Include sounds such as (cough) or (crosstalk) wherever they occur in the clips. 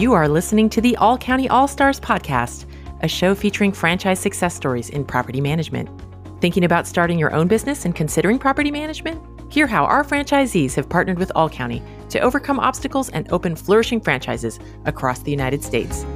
You are listening to the All County All Stars podcast, a show featuring franchise success stories in property management. Thinking about starting your own business and considering property management? Hear how our franchisees have partnered with All County to overcome obstacles and open flourishing franchises across the United States.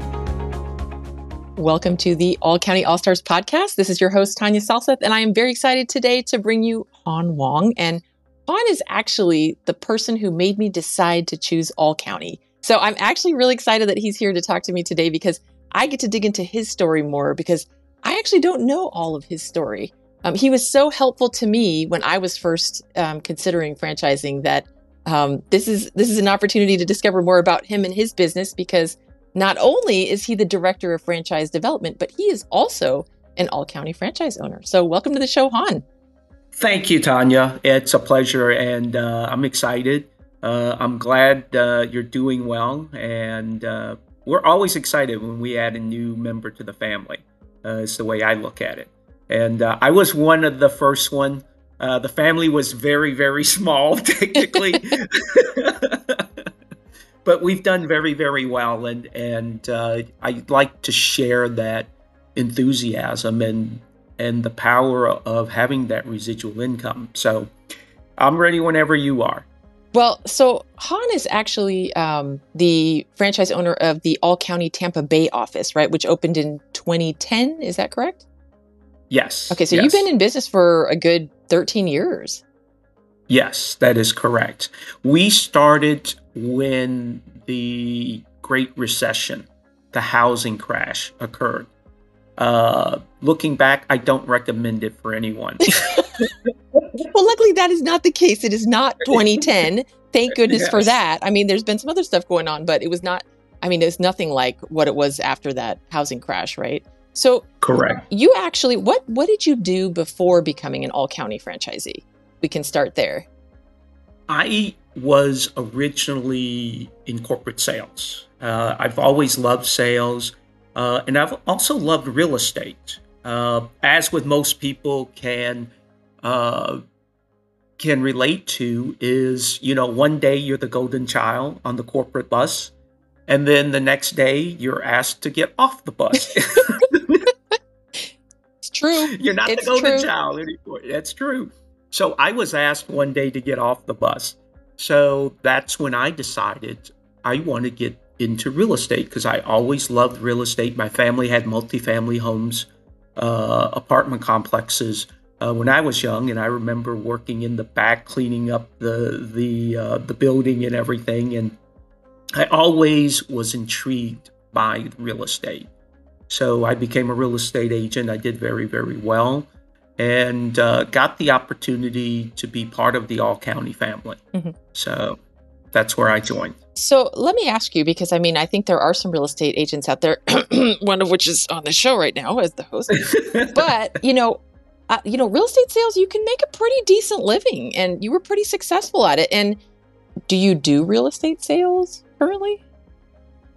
Welcome to the All County All Stars podcast. This is your host, Tanya Salseth, and I am very excited today to bring you Hon Wong. And Hon is actually the person who made me decide to choose All County. So I'm actually really excited that he's here to talk to me today because I get to dig into his story more because I actually don't know all of his story. Um, he was so helpful to me when I was first um, considering franchising that um, this is this is an opportunity to discover more about him and his business because not only is he the director of franchise development, but he is also an all county franchise owner. So welcome to the show, Hon. Thank you, Tanya. It's a pleasure, and uh, I'm excited uh, I'm glad uh, you're doing well, and uh, we're always excited when we add a new member to the family. Uh, it's the way I look at it. And uh, I was one of the first one. Uh, the family was very, very (laughs) small, technically, (laughs) but we've done very, very well. And and I'd like to share that enthusiasm and and the power of having that residual income. So I'm ready whenever you are. Well, so Hon is actually um, the franchise owner of the All County Tampa Bay office, right? Which opened in 2010. Is that correct? Yes. Okay, so yes. you've been in business for a good 13 years. Yes, that is correct. We started when the Great Recession, the housing crash occurred. Uh, looking back, I don't recommend it for anyone. (laughs) well, luckily that is not the case. It is not (laughs) 2010. Thank goodness yes. for that. I mean, there's been some other stuff going on, but it was not. I mean, it's nothing like what it was after that housing crash, right? So, correct. You actually, what what did you do before becoming an all county franchisee? We can start there. I was originally in corporate sales. Uh, I've always loved sales. Uh, and I've also loved real estate. Uh, as with most people can uh, can relate to is you know one day you're the golden child on the corporate bus and then the next day you're asked to get off the bus. (laughs) (laughs) It's true. You're not it's the golden true. child anymore. That's true. So i was asked one day to get off the bus. So that's when i decided i want to get into real estate because I always loved real estate. My family had multifamily homes, uh, apartment complexes uh, when I was young, and I remember working in the back, cleaning up the the uh, the building and everything. And I always was intrigued by real estate, so I became a real estate agent. I did very very well. And uh, got the opportunity to be part of the All County family. Mm-hmm. So that's where I joined. So let me ask you, because I mean, I think there are some real estate agents out there, (clears throat) one of which is on the show right now as the host. (laughs) but you know, uh, you know, real estate sales, you can make a pretty decent living, and you were pretty successful at it. And do you do real estate sales currently?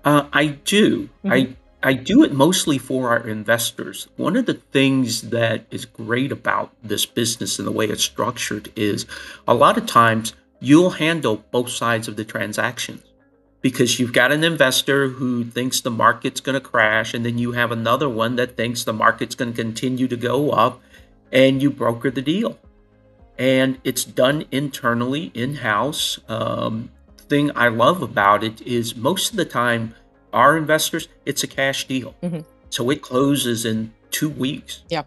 Uh, I do. Mm-hmm. I I do it mostly for our investors. One of the things that is great about this business and the way it's structured is a lot of times you'll handle both sides of the transactions because you've got an investor who thinks the market's going to crash, and then you have another one that thinks the market's going to continue to go up, and you broker the deal. And it's done internally, in house. Um, thing I love about it is most of the time, our investors, it's a cash deal. Mm-hmm. So it closes in two weeks. Yeah.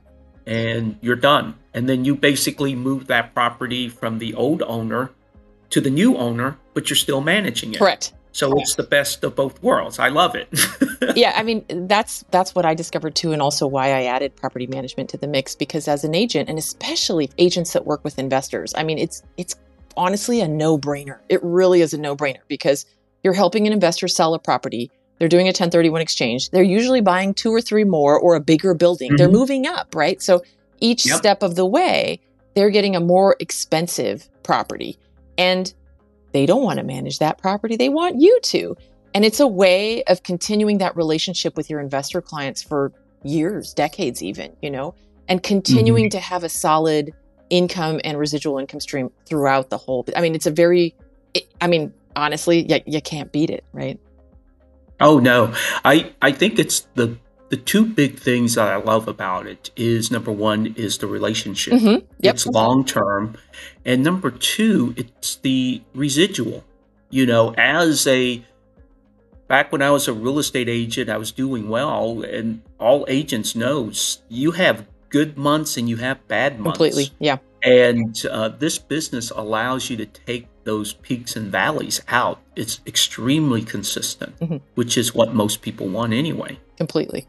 And you're done. And then you basically move that property from the old owner to the new owner, but you're still managing it. Correct. So it's the best of both worlds. I love it. (laughs) yeah, I mean that's that's what I discovered too, and also why I added property management to the mix because as an agent, and especially agents that work with investors, I mean it's it's honestly a no brainer. It really is a no brainer because you're helping an investor sell a property. They're doing a 1031 exchange. They're usually buying two or three more or a bigger building. Mm-hmm. They're moving up, right? So each yep. step of the way, they're getting a more expensive property. And they don't want to manage that property. They want you to. And it's a way of continuing that relationship with your investor clients for years, decades, even, you know, and continuing mm-hmm. to have a solid income and residual income stream throughout the whole. I mean, it's a very, it, I mean, honestly, you, you can't beat it, right? Oh no, I I think it's the the two big things that I love about it is number one is the relationship. Mm-hmm. Yep. It's long term, and number two, it's the residual. You know, as a back when I was a real estate agent, I was doing well, and all agents knows you have good months and you have bad months. Completely. Yeah. And uh, this business allows you to take those peaks and valleys out. It's extremely consistent, mm-hmm. which is what most people want anyway. Completely.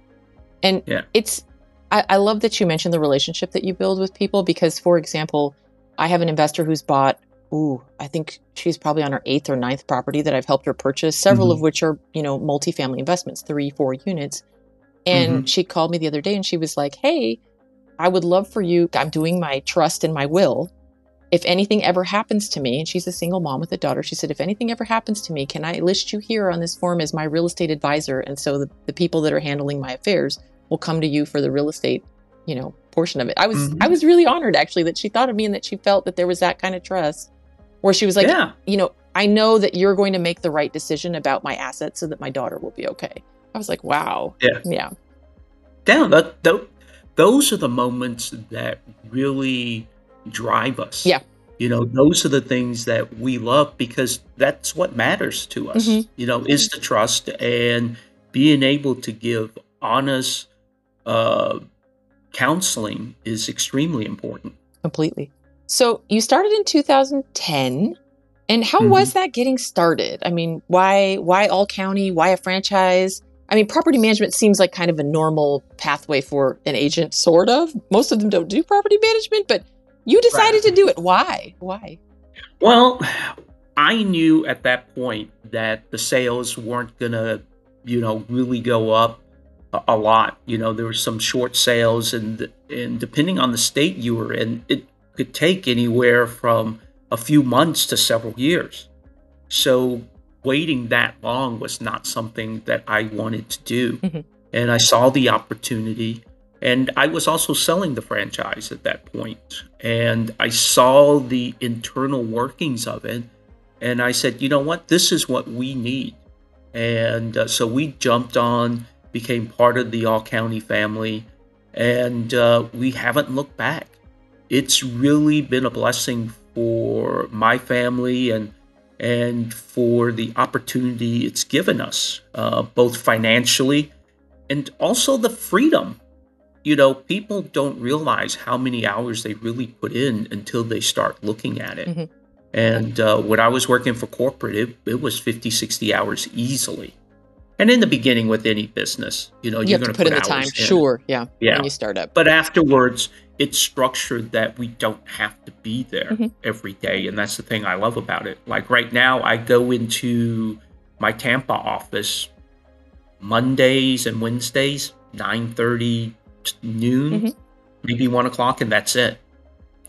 And yeah. it's, I, I love that you mentioned the relationship that you build with people because, for example, I have an investor who's bought, ooh, I think she's probably on her eighth or ninth property that I've helped her purchase, several mm-hmm. of which are, you know, multifamily investments, three, four units. And mm-hmm. she called me the other day and she was like, hey, I would love for you, I'm doing my trust and my will. If anything ever happens to me, and she's a single mom with a daughter, she said, if anything ever happens to me, can I list you here on this form as my real estate advisor? And so the, the people that are handling my affairs will come to you for the real estate, you know, portion of it. I was mm-hmm. I was really honored actually that she thought of me and that she felt that there was that kind of trust where she was like, yeah. you know, I know that you're going to make the right decision about my assets so that my daughter will be okay. I was like, wow. Yeah. Yeah. Damn, that, that those are the moments that really drive us. Yeah. You know, those are the things that we love because that's what matters to us. Mm-hmm. You know, is the trust and being able to give honest uh, counseling is extremely important. Completely. So you started in 2010. And how mm-hmm. was that getting started? I mean, why why all county? Why a franchise? I mean, property management seems like kind of a normal pathway for an agent, sort of. Most of them don't do property management, but you decided right. to do it. Why? Why? Well, I knew at that point that the sales weren't going to, you know, really go up a, lot. You know, there were some short sales, and and depending on the state you were in, it could take anywhere from a few months to several years. So waiting that long was not something that I wanted to do. Mm-hmm. And I saw the opportunity. And I was also selling the franchise at that point. And I saw the internal workings of it. And I said, you know what? This is what we need. And uh, so we jumped on, became part of the All County family. And uh, we haven't looked back it's really been a blessing for my family and and for the opportunity it's given us, uh, both financially and also the freedom. You know, people don't realize how many hours they really put in until they start looking at it. Mm-hmm. And uh, when I was working for corporate, it, it was 50, 60 hours easily. And in the beginning, with any business, you know, you you're going to put, put in the time. In. Sure, yeah, yeah. When you start up, but afterwards, it's structured that we don't have to be there mm-hmm. every day and that's the thing i love about it like right now i go into my tampa office mondays and wednesdays 9.30 noon mm-hmm. maybe 1 o'clock and that's it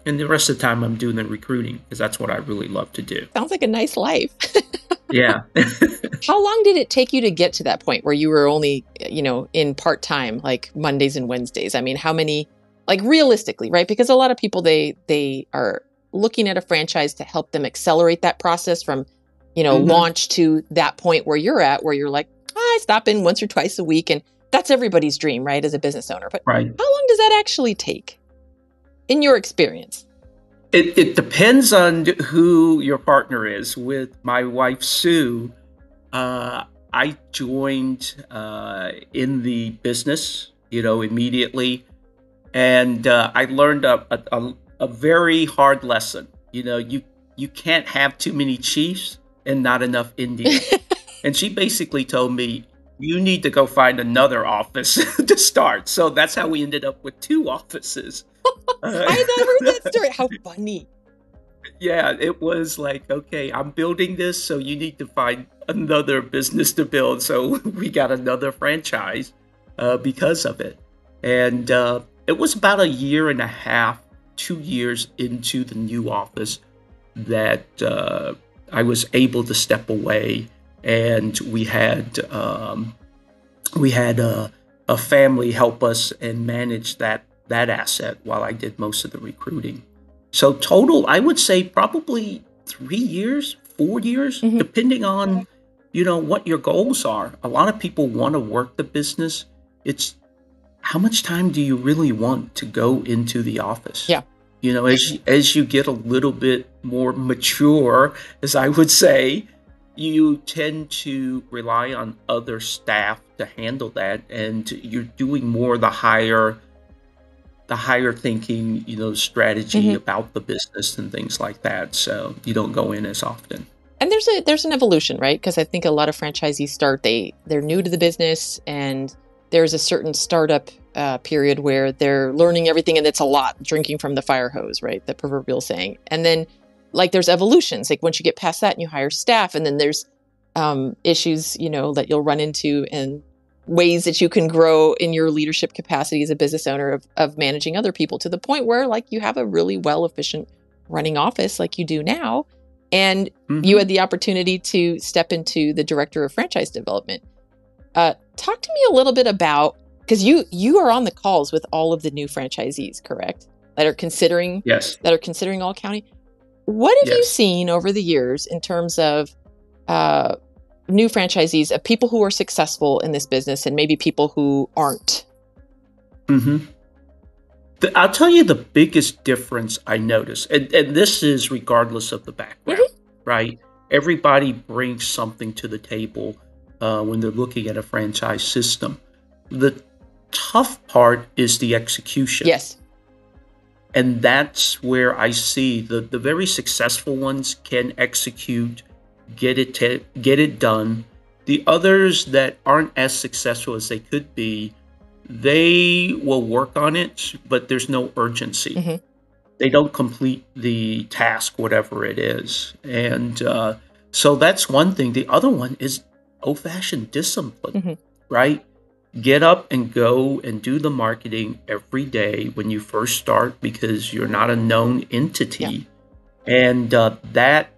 and the rest of the time i'm doing the recruiting because that's what i really love to do sounds like a nice life (laughs) yeah. (laughs) How long did it take you to get to that point where you were only you know in part-time like mondays and wednesdays? I mean how many like realistically right? Because a lot of people they they are looking at a franchise to help them accelerate that process from you know mm-hmm. launch to that point where you're at where you're like i stop in once or twice a week and that's everybody's dream right as a business owner. But right. how long does that actually take in your experience it, it depends on who your partner is with my wife sue uh, i joined uh, in the business you know immediately and uh, I learned a, a, a very hard lesson. You know, you you can't have too many chiefs and not enough Indians. (laughs) and she basically told me you need to go find another office (laughs) to start. So that's how we ended up with two offices. (laughs) I never heard that story. How (laughs) funny. Yeah, it was like, okay, I'm building this, so you need to find another business to build. So (laughs) we got another franchise uh, because of it. And uh, it was about a year and a half, two years into the new office that uh, I was able to step away, and we had um, we had a, a family help us and manage that that asset while I did most of the recruiting. So total, I would say probably three years, four years, mm-hmm. depending on you know, what your goals are. A lot of people want to work the business. It's how much time do you really want to go into the office? Yeah. You know, as as you get a little bit more mature, as I would say, you tend to rely on other staff to handle that and you're doing more the higher the higher thinking, you know, strategy mm-hmm. about the business and things like that. So you don't go in as often. And there's a there's an evolution, right? Because I think a lot of franchisees start they they're new to the business and there's a certain startup uh, period where they're learning everything and it's a lot drinking from the fire hose, right? The proverbial saying. And then like there's evolutions. Like once you get past that and you hire staff, and then there's um, issues, you know, that you'll run into and ways that you can grow in your leadership capacity as a business owner of, of managing other people to the point where like you have a really well efficient running office like you do now and mm-hmm. you had the opportunity to step into the director of franchise development uh, talk to me a little bit about because you you are on the calls with all of the new franchisees correct that are considering yes that are considering all county what have yes. you seen over the years in terms of uh, new franchisees, of people who are successful in this business and maybe people who aren't? Mm-hmm. The, I'll tell you the biggest difference I notice, and, and this is regardless of the background, mm-hmm. right? Everybody brings something to the table uh, when they're looking at a franchise system. The tough part is the execution. Yes and that's where I see the the very successful ones can execute, get it get it done. The others that aren't as successful as they could be, they will work on it, but there's no urgency. Mm-hmm. They don't complete the task, whatever it is, and uh, so that's one thing. The other one is old-fashioned discipline, mm-hmm. right? get up and go and do the marketing every day when you first start because you're not a known entity yeah. and uh, that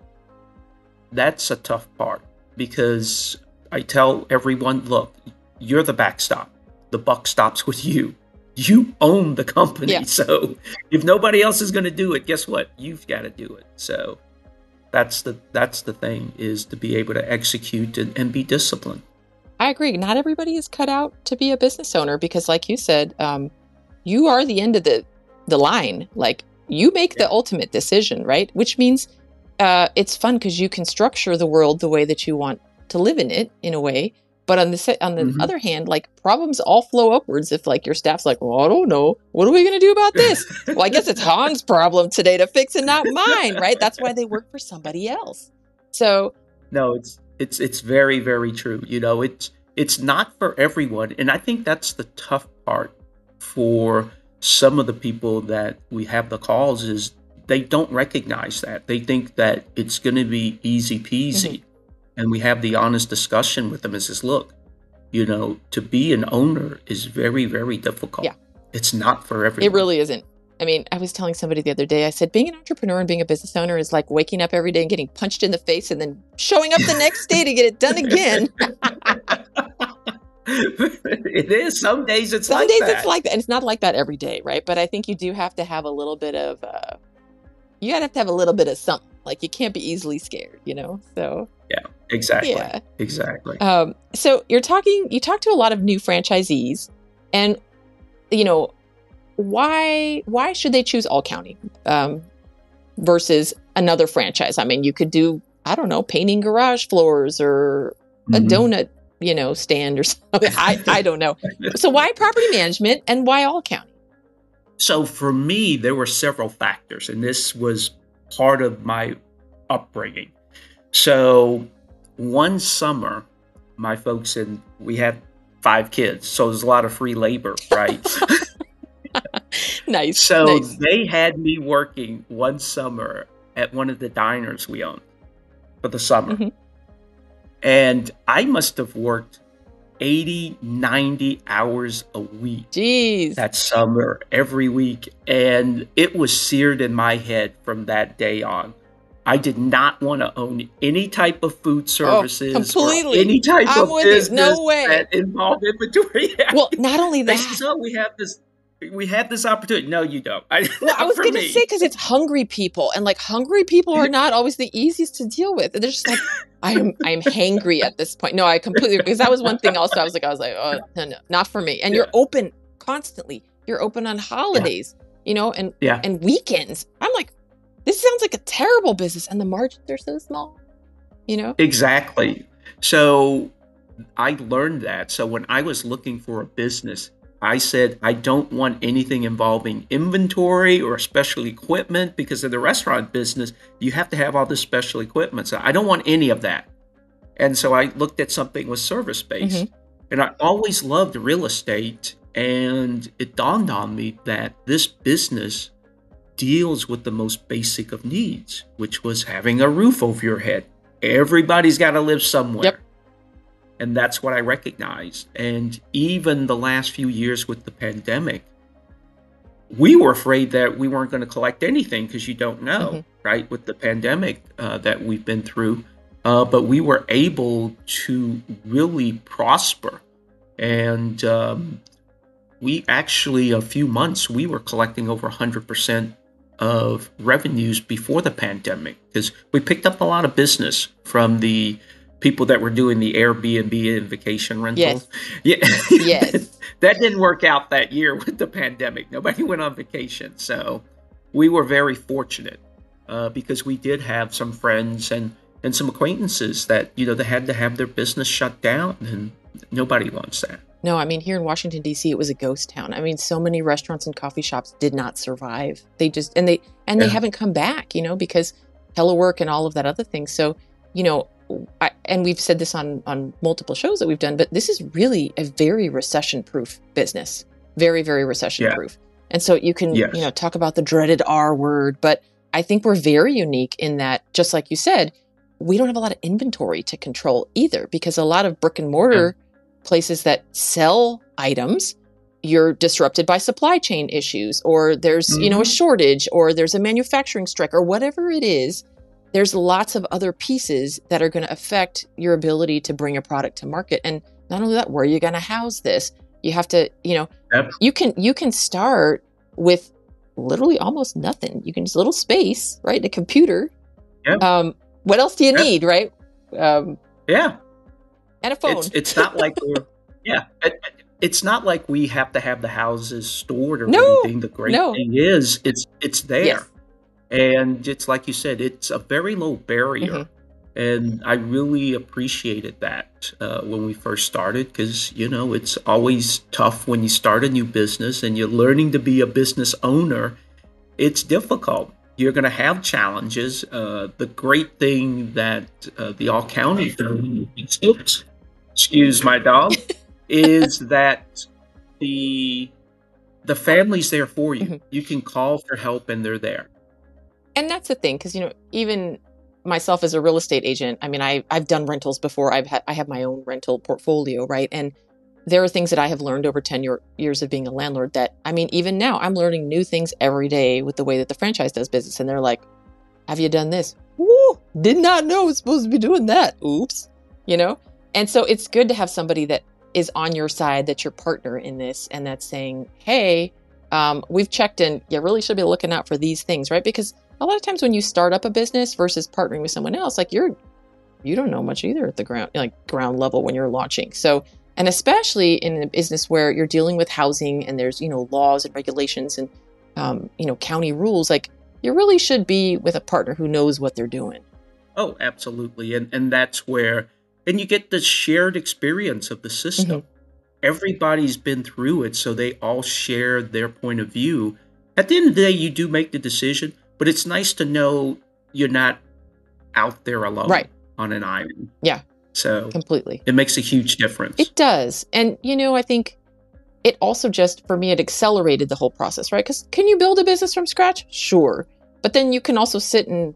that's a tough part because i tell everyone look you're the backstop the buck stops with you you own the company yeah. so if nobody else is going to do it guess what you've got to do it so that's the that's the thing is to be able to execute and, and be disciplined I agree. Not everybody is cut out to be a business owner because, like you said, um, you are the end of the the line. Like you make yeah. the ultimate decision, right? Which means uh, it's fun because you can structure the world the way that you want to live in it, in a way. But on the on the mm-hmm. other hand, like problems all flow upwards. If like your staff's like, well, I don't know, what are we gonna do about this? (laughs) well, I guess it's Hon's problem today to fix and not mine, right? That's why they work for somebody else. So no, it's it's it's very very true. You know, it's it's not for everyone, and I think that's the tough part for some of the people that we have the calls is they don't recognize that. They think that it's going to be easy peasy. Mm-hmm. And we have the honest discussion with them and says, look, you know, to be an owner is very, very difficult. Yeah. It's not for everyone. It really isn't. I mean, I was telling somebody the other day, I said, being an entrepreneur and being a business owner is like waking up every day and getting punched in the face and then showing up the next day to get it done again. (laughs) it is. Some days it's Some like days that. it's like that. And it's not like that every day, right? But I think you do have to have a little bit of, uh, you gotta have to have a little bit of something. Like you can't be easily scared, you know? So. Yeah, exactly. Yeah. Exactly. Um, so you're talking, you talk to a lot of new franchisees and, you know, why why should they choose All County um, versus another franchise? I mean, you could do I don't know painting garage floors or a mm-hmm. donut you know stand or something. (laughs) I I don't know. So why property management and why All County? So for me, there were several factors, and this was part of my upbringing. So one summer, my folks and we had five kids, so there's a lot of free labor, right? (laughs) nice. So nice. they had me working one summer at one of the diners we owned for the summer. Mm-hmm. And I must have worked 80, 90 hours a week. Jeez. That summer, every week. And it was seared in my head from that day on. I did not want to own any type of food oh, services, oh, completely. any type I'm of business No way. that involved inventory. (laughs) well, not only that. so we have this we had this opportunity. No, you don't. I, well, I (laughs) was going to say because it's hungry people, and like hungry people are not always the easiest to deal with. And they're just like, I'm I'm hangry at this point. No, I completely because that was one thing. Also, I was like, I was like, oh no, no, not for me. And yeah. you're open constantly. You're open on holidays, yeah. you know, and yeah. and weekends. I'm like, this sounds like a terrible business, and the margins are so small. You know exactly. So I learned that. So when I was looking for a business, I said, I don't want anything involving inventory or special equipment because in the restaurant business, you have to have all this special equipment. So I don't want any of that. And so I looked at something with service based. Mm-hmm. And I always loved real estate. And it dawned on me that this business deals with the most basic of needs, which was having a roof over your head. Everybody's got to live somewhere. Yep. And that's what I recognized. And even the last few years with the pandemic, we were afraid that we weren't going to collect anything because you don't know, mm-hmm. right? With the pandemic uh, that we've been through. Uh, but we were able to really prosper. And um, we actually, a few months, we were collecting over 100% of revenues before the pandemic because we picked up a lot of business from the people that were doing the Airbnb and vacation rentals. Yes. Yeah. Yes. (laughs) that didn't work out that year with the pandemic. Nobody went on vacation. So we were very fortunate uh, because we did have some friends and, and some acquaintances that, you know, they had to have their business shut down and nobody wants that. No, I mean, here in Washington, D.C., it was a ghost town. I mean, so many restaurants and coffee shops did not survive. They just, and they, and yeah. they haven't come back, you know, because telework and all of that other thing. So, you know, I, and we've said this on on multiple shows that we've done, but this is really a very recession proof business, very very recession proof. Yeah. And so you can yes. you know talk about the dreaded R word, but I think we're very unique in that, just like you said, we don't have a lot of inventory to control either, because a lot of brick and mortar yeah. places that sell items you're disrupted by supply chain issues or there's mm-hmm. you know a mm-hmm. shortage or there's a manufacturing strike or whatever it is there's lots of other pieces that are going to affect your ability to bring a product to market. And not only that where are you going to house this? You have to you know yep. you can you can start with literally almost nothing. You can just a little space right? A computer. Yep. um what else do you yep. need right? Um yeah. and a phone. it's, it's not like we're yeah it, it's not like we have to have the houses stored or no, anything. The great no. thing is it's it's there. Yes and it's like you said, it's a very low barrier. Mm-hmm. And I really appreciated that uh, when we first started because, you know, it's always tough when you start a new business and you're learning to be a business owner. It's difficult. You're going to have challenges. Uh, the great thing that uh, the All County, excuse my dog, (laughs) is that the the family's there for you. Mm-hmm. You can call for help and they're there and that's the thing because you know even myself as a real estate agent i mean I, i've done rentals before. I've had i have my own rental portfolio right? And there are things that i have learned over 10 year, years of being a landlord that i mean even now i'm learning new things every day with the way that the franchise does business. And they're like have you done this? Woo, did not know it's supposed to be doing that. Oops. You know? And so it's good to have somebody that is on your side that's your partner in this and that's saying hey um, we've checked in. You really should be looking out for these things right? Because a lot of times when you start up a business versus partnering with someone else, like you're you don't know much either at the ground like ground level when you're launching. So and especially in a business where you're dealing with housing and there's you know laws and regulations and um, you know county rules, like you really should be with a partner who knows what they're doing. Oh, absolutely, and and that's where and you get the shared experience of the system. Mm-hmm. Everybody's been through it, so they all share their point of view. At the end of the day, you do make the decision, but it's nice to know you're not out there alone right. on an island. Yeah. So completely. It makes a huge difference. It does. And you know, I think it also just for me it accelerated the whole process, right? Cuz can you build a business from scratch? Sure. But then you can also sit and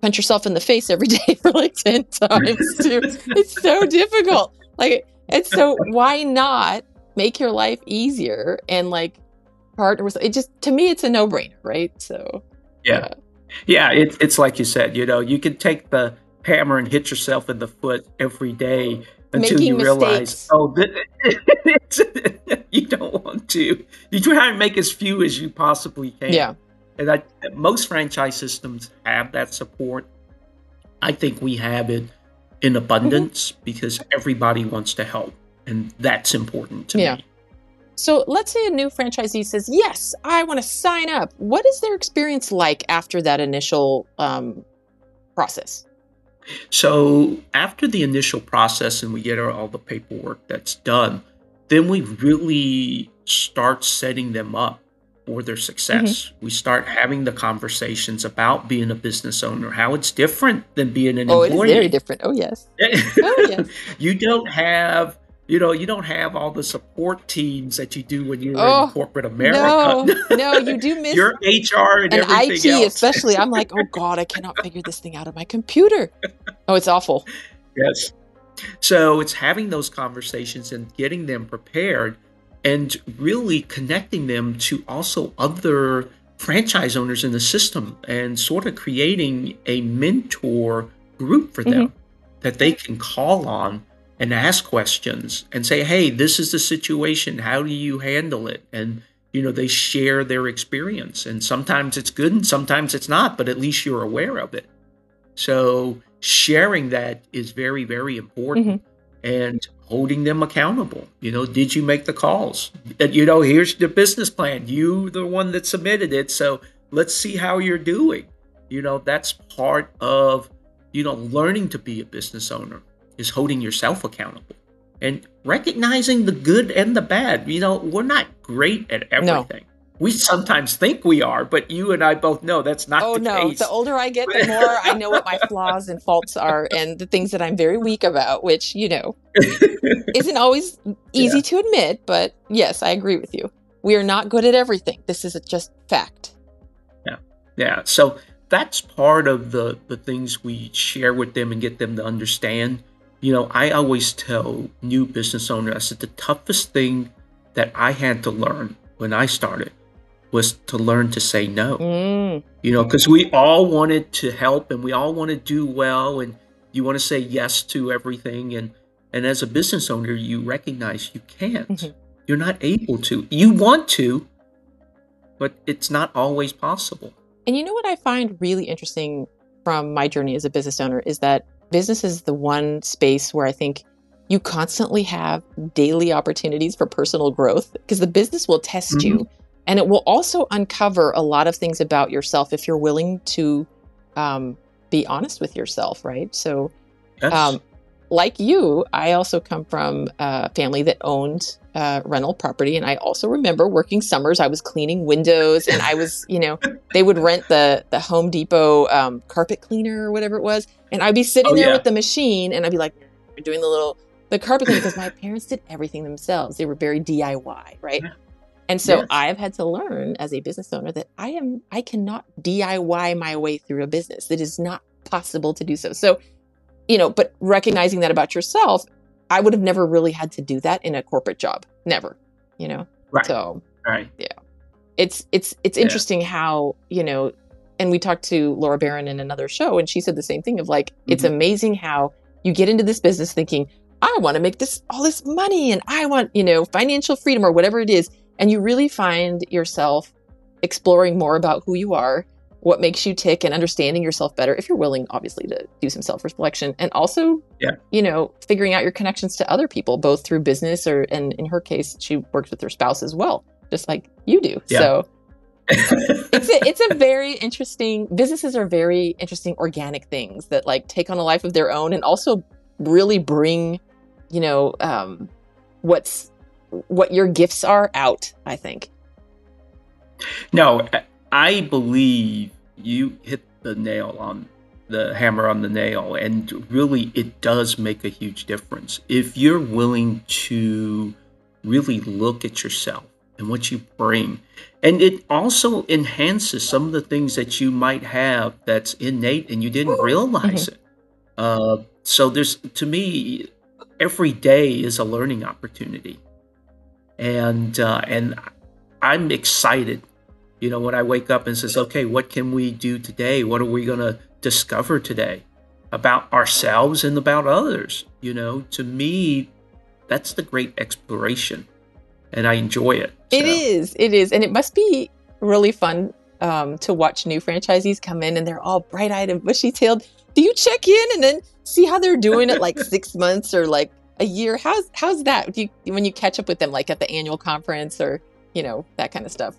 punch yourself in the face every (laughs) day for like 10 times too. it's so (laughs) difficult. Like and so why not make your life easier and like partner with it just to me it's a no-brainer, right? So yeah. Yeah, it, it's like you said, you know, you can take the hammer and hit yourself in the foot every day, until Making you realize, mistakes. oh, it's, (laughs) you don't want to. You try and make as few as you possibly can. Yeah. And I, most franchise systems have that support. I think we have it in abundance Mm-hmm. because everybody wants to help, and that's important to Yeah. me. So let's say a new franchisee says, "Yes, I want to sign up." What is their experience like after that initial um, process? So after the initial process and we get all the paperwork that's done, then we really start setting them up for their success. Mm-hmm. We start having the conversations about being a business owner, how it's different than being an Oh, it is very different. Oh, yes. (laughs) Oh, yes. you don't have you know you don't have all the support teams that you do when you're Oh, in corporate America. No, no, you do (laughs) miss Your HR and, and everything IT, else. especially. I'm like, oh God, I cannot figure this thing out on my computer. Oh, it's awful. (laughs) Yes. So it's having those conversations and getting them prepared and really connecting them to also other franchise owners in the system and sort of creating a mentor group for them mm-hmm. that they can call on and ask questions and say, hey, this is the situation. How do you handle it? And, you know, they share their experience. And sometimes it's good and sometimes it's not, but at least you're aware of it. So sharing that is very, very important mm-hmm. and holding them accountable. You know, did you make the calls? You know, here's the business plan. You the one that submitted it. So let's see how you're doing. You know, that's part of, you know, learning to be a business owner is holding yourself accountable and recognizing the good and the bad. You know, we're not great at No. everything. We sometimes think we are, but you and I both know that's not Oh the no! case. The older I get, the more I know what my (laughs) flaws and faults are, and the things that I'm very weak about. Which you know isn't always (laughs) easy to admit, but yes, I agree with you. We are not good at everything. This is a just fact. Yeah. Yeah. So that's part of the the things we share with them and get them to understand. You know, I always tell new business owners I said the toughest thing that I had to learn when I started was to learn to say no. Mm, You know, because we all wanted to help and we all want to do well and you want to say yes to everything and and as a business owner you recognize you can't. Mhm. You're not able to. You want to, but it's not always possible. And you know what I find really interesting from my journey as a business owner is that business is the one space where I think you constantly have daily opportunities for personal growth because the business will test you and it will also uncover a lot of things about yourself if you're willing to um, be honest with yourself, right? So, Yes. um, like you, I also come from a family that owned uh, rental property, and I also remember working summers. I was cleaning windows, and I was, you know, (laughs) they would rent the the Home Depot um, carpet cleaner or whatever it was, and I'd be sitting Oh, there yeah. with the machine, and I'd be like doing the little the carpet cleaning because my parents did everything themselves. They were very DIY, right? Yeah. And so. I've had to learn as a business owner that I am I cannot DIY my way through a business. It is not possible to do so. So, you know, but recognizing that about yourself, I would have never really had to do that in a corporate job. Never, you know. right. So right. Yeah. It's it's it's Yeah. interesting how you know and we talked to laura barron in another show and she said the same thing of like it's Mhm. amazing how you get into this business thinking i want to make this all this money and i want you know financial freedom or whatever it is and you really find yourself exploring more about who you are what makes you tick and understanding yourself better if you're willing obviously to do some self-reflection and also Yeah. you know figuring out your connections to other people both through business or and in her case she works with her spouse as well just like you do Yeah. so (laughs) it's a, it's a very interesting businesses are very interesting organic things that like take on a life of their own and also really bring you know um what's what your gifts are out i think no, I believe you hit the nail on the hammer on the nail, and really, it does make a huge difference if you're willing to really look at yourself and what you bring. And it also enhances some of the things that you might have that's innate and you didn't realize it. Uh, so there's, to me, every day is a learning opportunity, and uh, and I'm excited. You know, when I wake up and says, "Okay, what can we do today? What are we going to discover today?" about ourselves and about others. You know, to me, that's the great exploration, and I enjoy it. So. It is, it is, and it must be really fun um, to watch new franchisees come in and they're all bright eyed and bushy tailed. Do you check in and then see how they're doing it like six (laughs) months or like a year? How's how's that? Do you, when you catch up with them like at the annual conference or you know that kind of stuff?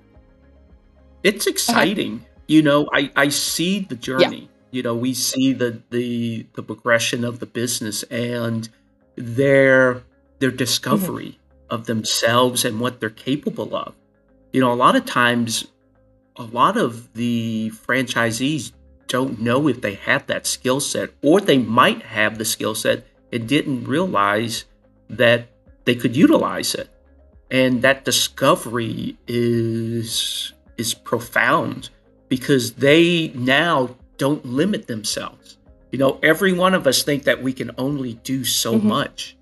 It's exciting. Uh-huh. You know, I I see the journey. Yeah. You know, we see the the the progression of the business and their their discovery mm-hmm. of themselves and what they're capable of. You know, a lot of times a lot of the franchisees don't know if they have that skill set or they might have the skill set and didn't realize that they could utilize it and that discovery is is profound because they now don't limit themselves you know every one of us think that we can only do so mm-hmm. much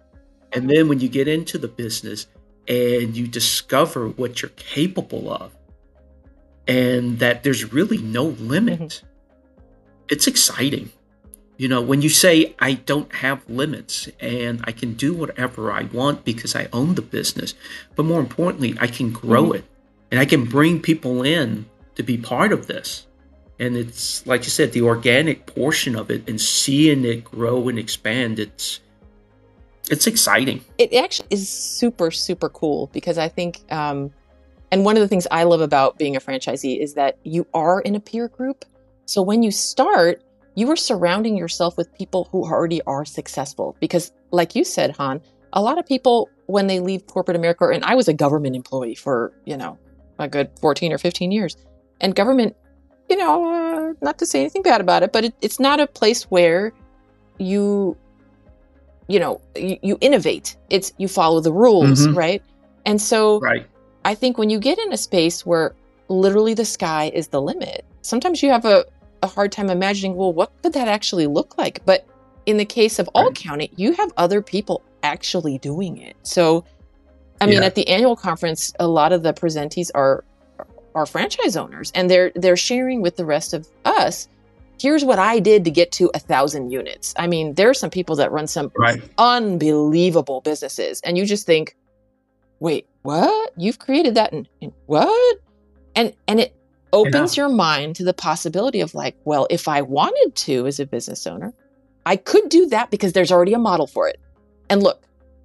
and then when you get into the business and you discover what you're capable of and that there's really no limit. Mm-hmm. It's exciting. You know, when you say, I don't have limits and I can do whatever I want because I own the business, but more importantly, I can grow mm-hmm. it and I can bring people in to be part of this. And it's like you said, the organic portion of it and seeing it grow and expand, it's it's exciting. It actually is super, super cool because I think um, and one of the things I love about being a franchisee is that you are in a peer group. So when you start, you are surrounding yourself with people who already are successful. Because, like you said, Hon, a lot of people, when they leave corporate America, and I was a government employee for, you know, a good 14 or 15 years. And government, you know, uh, not to say anything bad about it, but it, it's not a place where you, you know, you, you innovate. It's you follow the rules, mm-hmm. right? And so, right. I think when you get in a space where literally the sky is the limit, sometimes you have a, a hard time imagining, well, what could that actually look like? But in the case of All County, you have other people actually doing it. So, I mean, yeah. at the annual conference, a lot of the presentees are are franchise owners, and they're they're sharing with the rest of us. Here's what I did to get to a thousand units. I mean, there are some people that run some right. unbelievable businesses, and you just think, wait, what? You've created that and, what? And and it opens your mind to the possibility of like, well, if I wanted to as a business owner, I could do that because there's already a model for it. And look,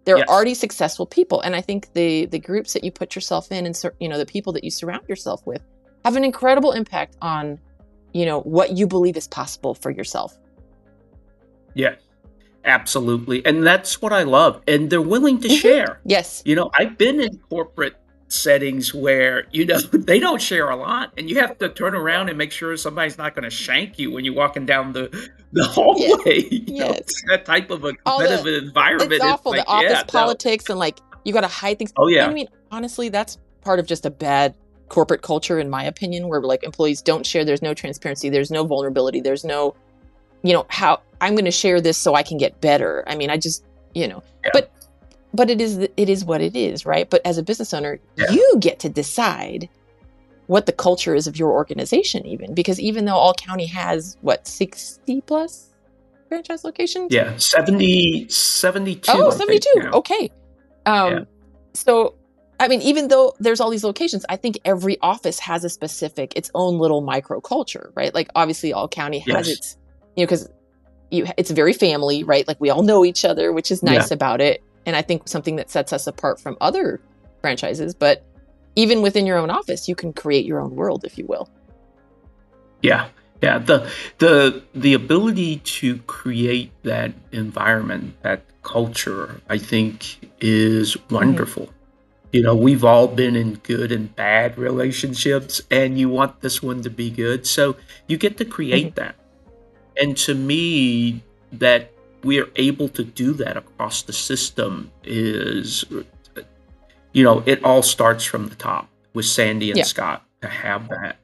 there yes. are already successful people. And I think the the groups that you put yourself in and you know the people that you surround yourself with have an incredible impact on you know what you believe is possible for yourself. Yes. Absolutely. And that's what I love. And they're willing to mm-hmm. share. Yes. You know, I've been in corporate settings where, you know, (laughs) they don't share a lot and you have to turn around and make sure somebody's not going to shank you when you're walking down the, the hallway. (laughs) Yes. yes. (laughs) That type of a competitive the, environment. It's awful. Like, the office yeah, politics no. and like you got to hide things. Oh, yeah. I mean, honestly, that's part of just a bad corporate culture, in my opinion, where like employees don't share. There's no transparency. There's no vulnerability. There's no you know how i'm going to share this so i can get better i mean i just you know yeah. but but it is it is what it is right but as a business owner yeah. you get to decide what the culture is of your organization even because even though all county has what 60 plus franchise locations yeah 70 72 oh 72 okay um yeah. so I mean, even though there's all these locations, I think every office has a specific, its own little micro culture, right? Like obviously, all county has yes. its you know, because you it's very family, right? Like we all know each other, which is nice yeah. about it. And I think something that sets us apart from other franchises. But even within your own office, you can create your own world, if you will. Yeah. Yeah. The the the ability to create that environment, that culture, I think is mm-hmm. wonderful. Mm-hmm. You know, we've all been in good and bad relationships, and you want this one to be good. So you get to create mm-hmm. that and to me, that we are able to do that across the system is, you know, it all starts from the top with Sandy and yeah. Scott to have that.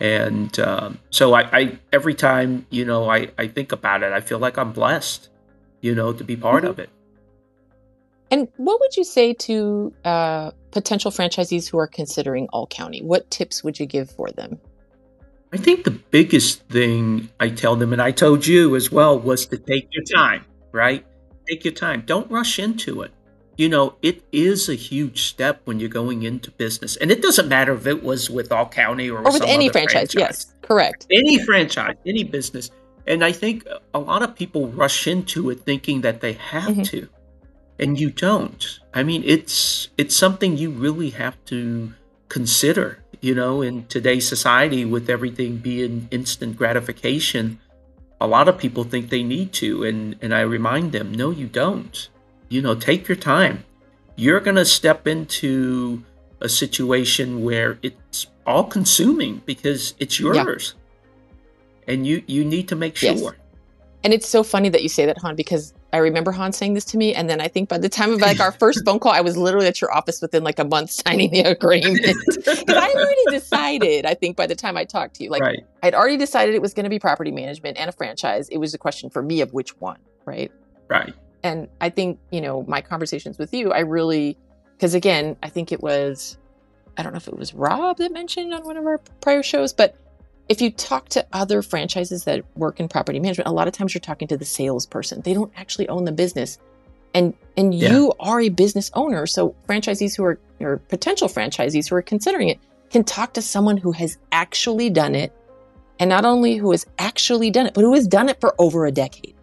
And um, so I, I, every time, you know, I, I think about it, I feel like I'm blessed, you know, to be part mm-hmm. of it. And what would you say to uh, potential franchisees who are considering All County? What tips would you give for them? I think the biggest thing I tell them, and I told you as well, was to take your time, right? Take your time. Don't rush into it. You know, it is a huge step when you're going into business. And it doesn't matter if it was with All County or, or with any franchise. franchise. Yes, correct. Any franchise, any business. And I think a lot of people rush into it thinking that they have mm-hmm. to. And you don't. I mean, it's it's something you really have to consider you know, in today's society with everything being instant gratification, a lot of people think they need to. And, and I remind them, no, you don't. You know, take your time. You're going to step into a situation where it's all consuming because it's yours. Yeah. And you, you need to make sure. Yes. And it's so funny that you say that, Hon, because I remember Hon saying this to me, and then I think by the time of like our first phone call, I was literally at your office within like a month signing the agreement. (laughs) Because I already decided. I think by the time I talked to you, like right. I'd already decided it was going to be property management and a franchise. It was a question for me of which one, right? Right. And I think you know my conversations with you, I really, because again, I think it was, I don't know if it was Rob that mentioned on one of our prior shows, but if you talk to other franchises that work in property management, a lot of times you're talking to the salesperson. They don't actually own the business. And and yeah. you are a business owner. So franchisees who are or potential franchisees who are considering it can talk to someone who has actually done it. And not only who has actually done it, but who has done it for over a decade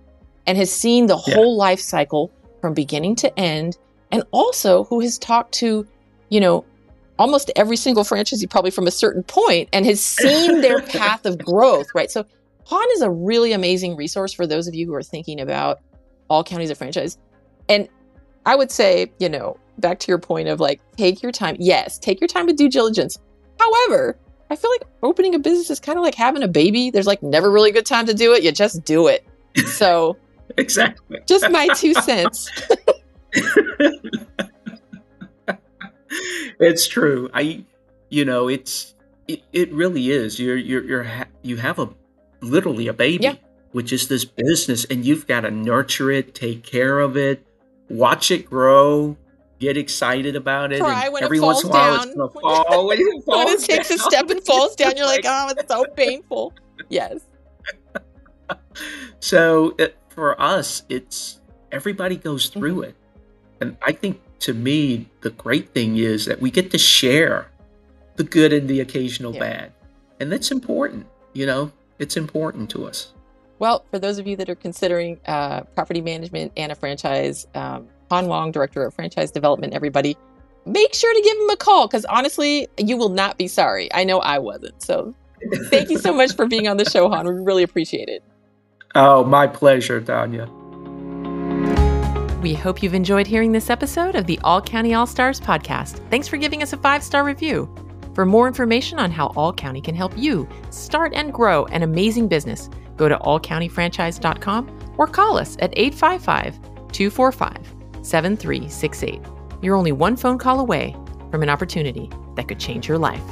and has seen the yeah. whole life cycle from beginning to end. And also who has talked to, you know, almost every single franchisee probably from a certain point and has seen (laughs) their path of growth, right? So Hon is a really amazing resource for those of you who are thinking about all counties of franchise. And I would say, you know, back to your point of like, take your time. Yes, take your time with due diligence. However, I feel like opening a business is kind of like having a baby. There's like never really a good time to do it. You just do it. So, (laughs) exactly. Just my two (laughs) cents. It's true. I, you know, it's it, it really is. You're you're you're ha- you have a literally a baby, yeah. which is this business, and you've got to nurture it, take care of it, watch it grow, get excited about it. Cry when every it falls once in a while, down. it's gonna fall when it, (laughs) falls when it takes down. a step and falls down. You're like, (laughs) oh, it's so painful. Yes. so it, for us, it's everybody goes through mm-hmm. it, and I think to me, the great thing is that we get to share the good and the occasional yeah. bad. And that's important, you know, it's important to us. Well, for those of you that are considering uh, property management and a franchise, um, Hon Wong, Director of Franchise Development, everybody, make sure to give him a call because honestly, you will not be sorry. I know I wasn't. So thank you so much for being on the show, Hon. We really appreciate it. Oh, my pleasure, Tanya. We hope you've enjoyed hearing this episode of the All County All Stars podcast. Thanks for giving us a five star review. For more information on how All County can help you start and grow an amazing business, go to allcountyfranchise.com or call us at 855 245 7368. You're only one phone call away from an opportunity that could change your life.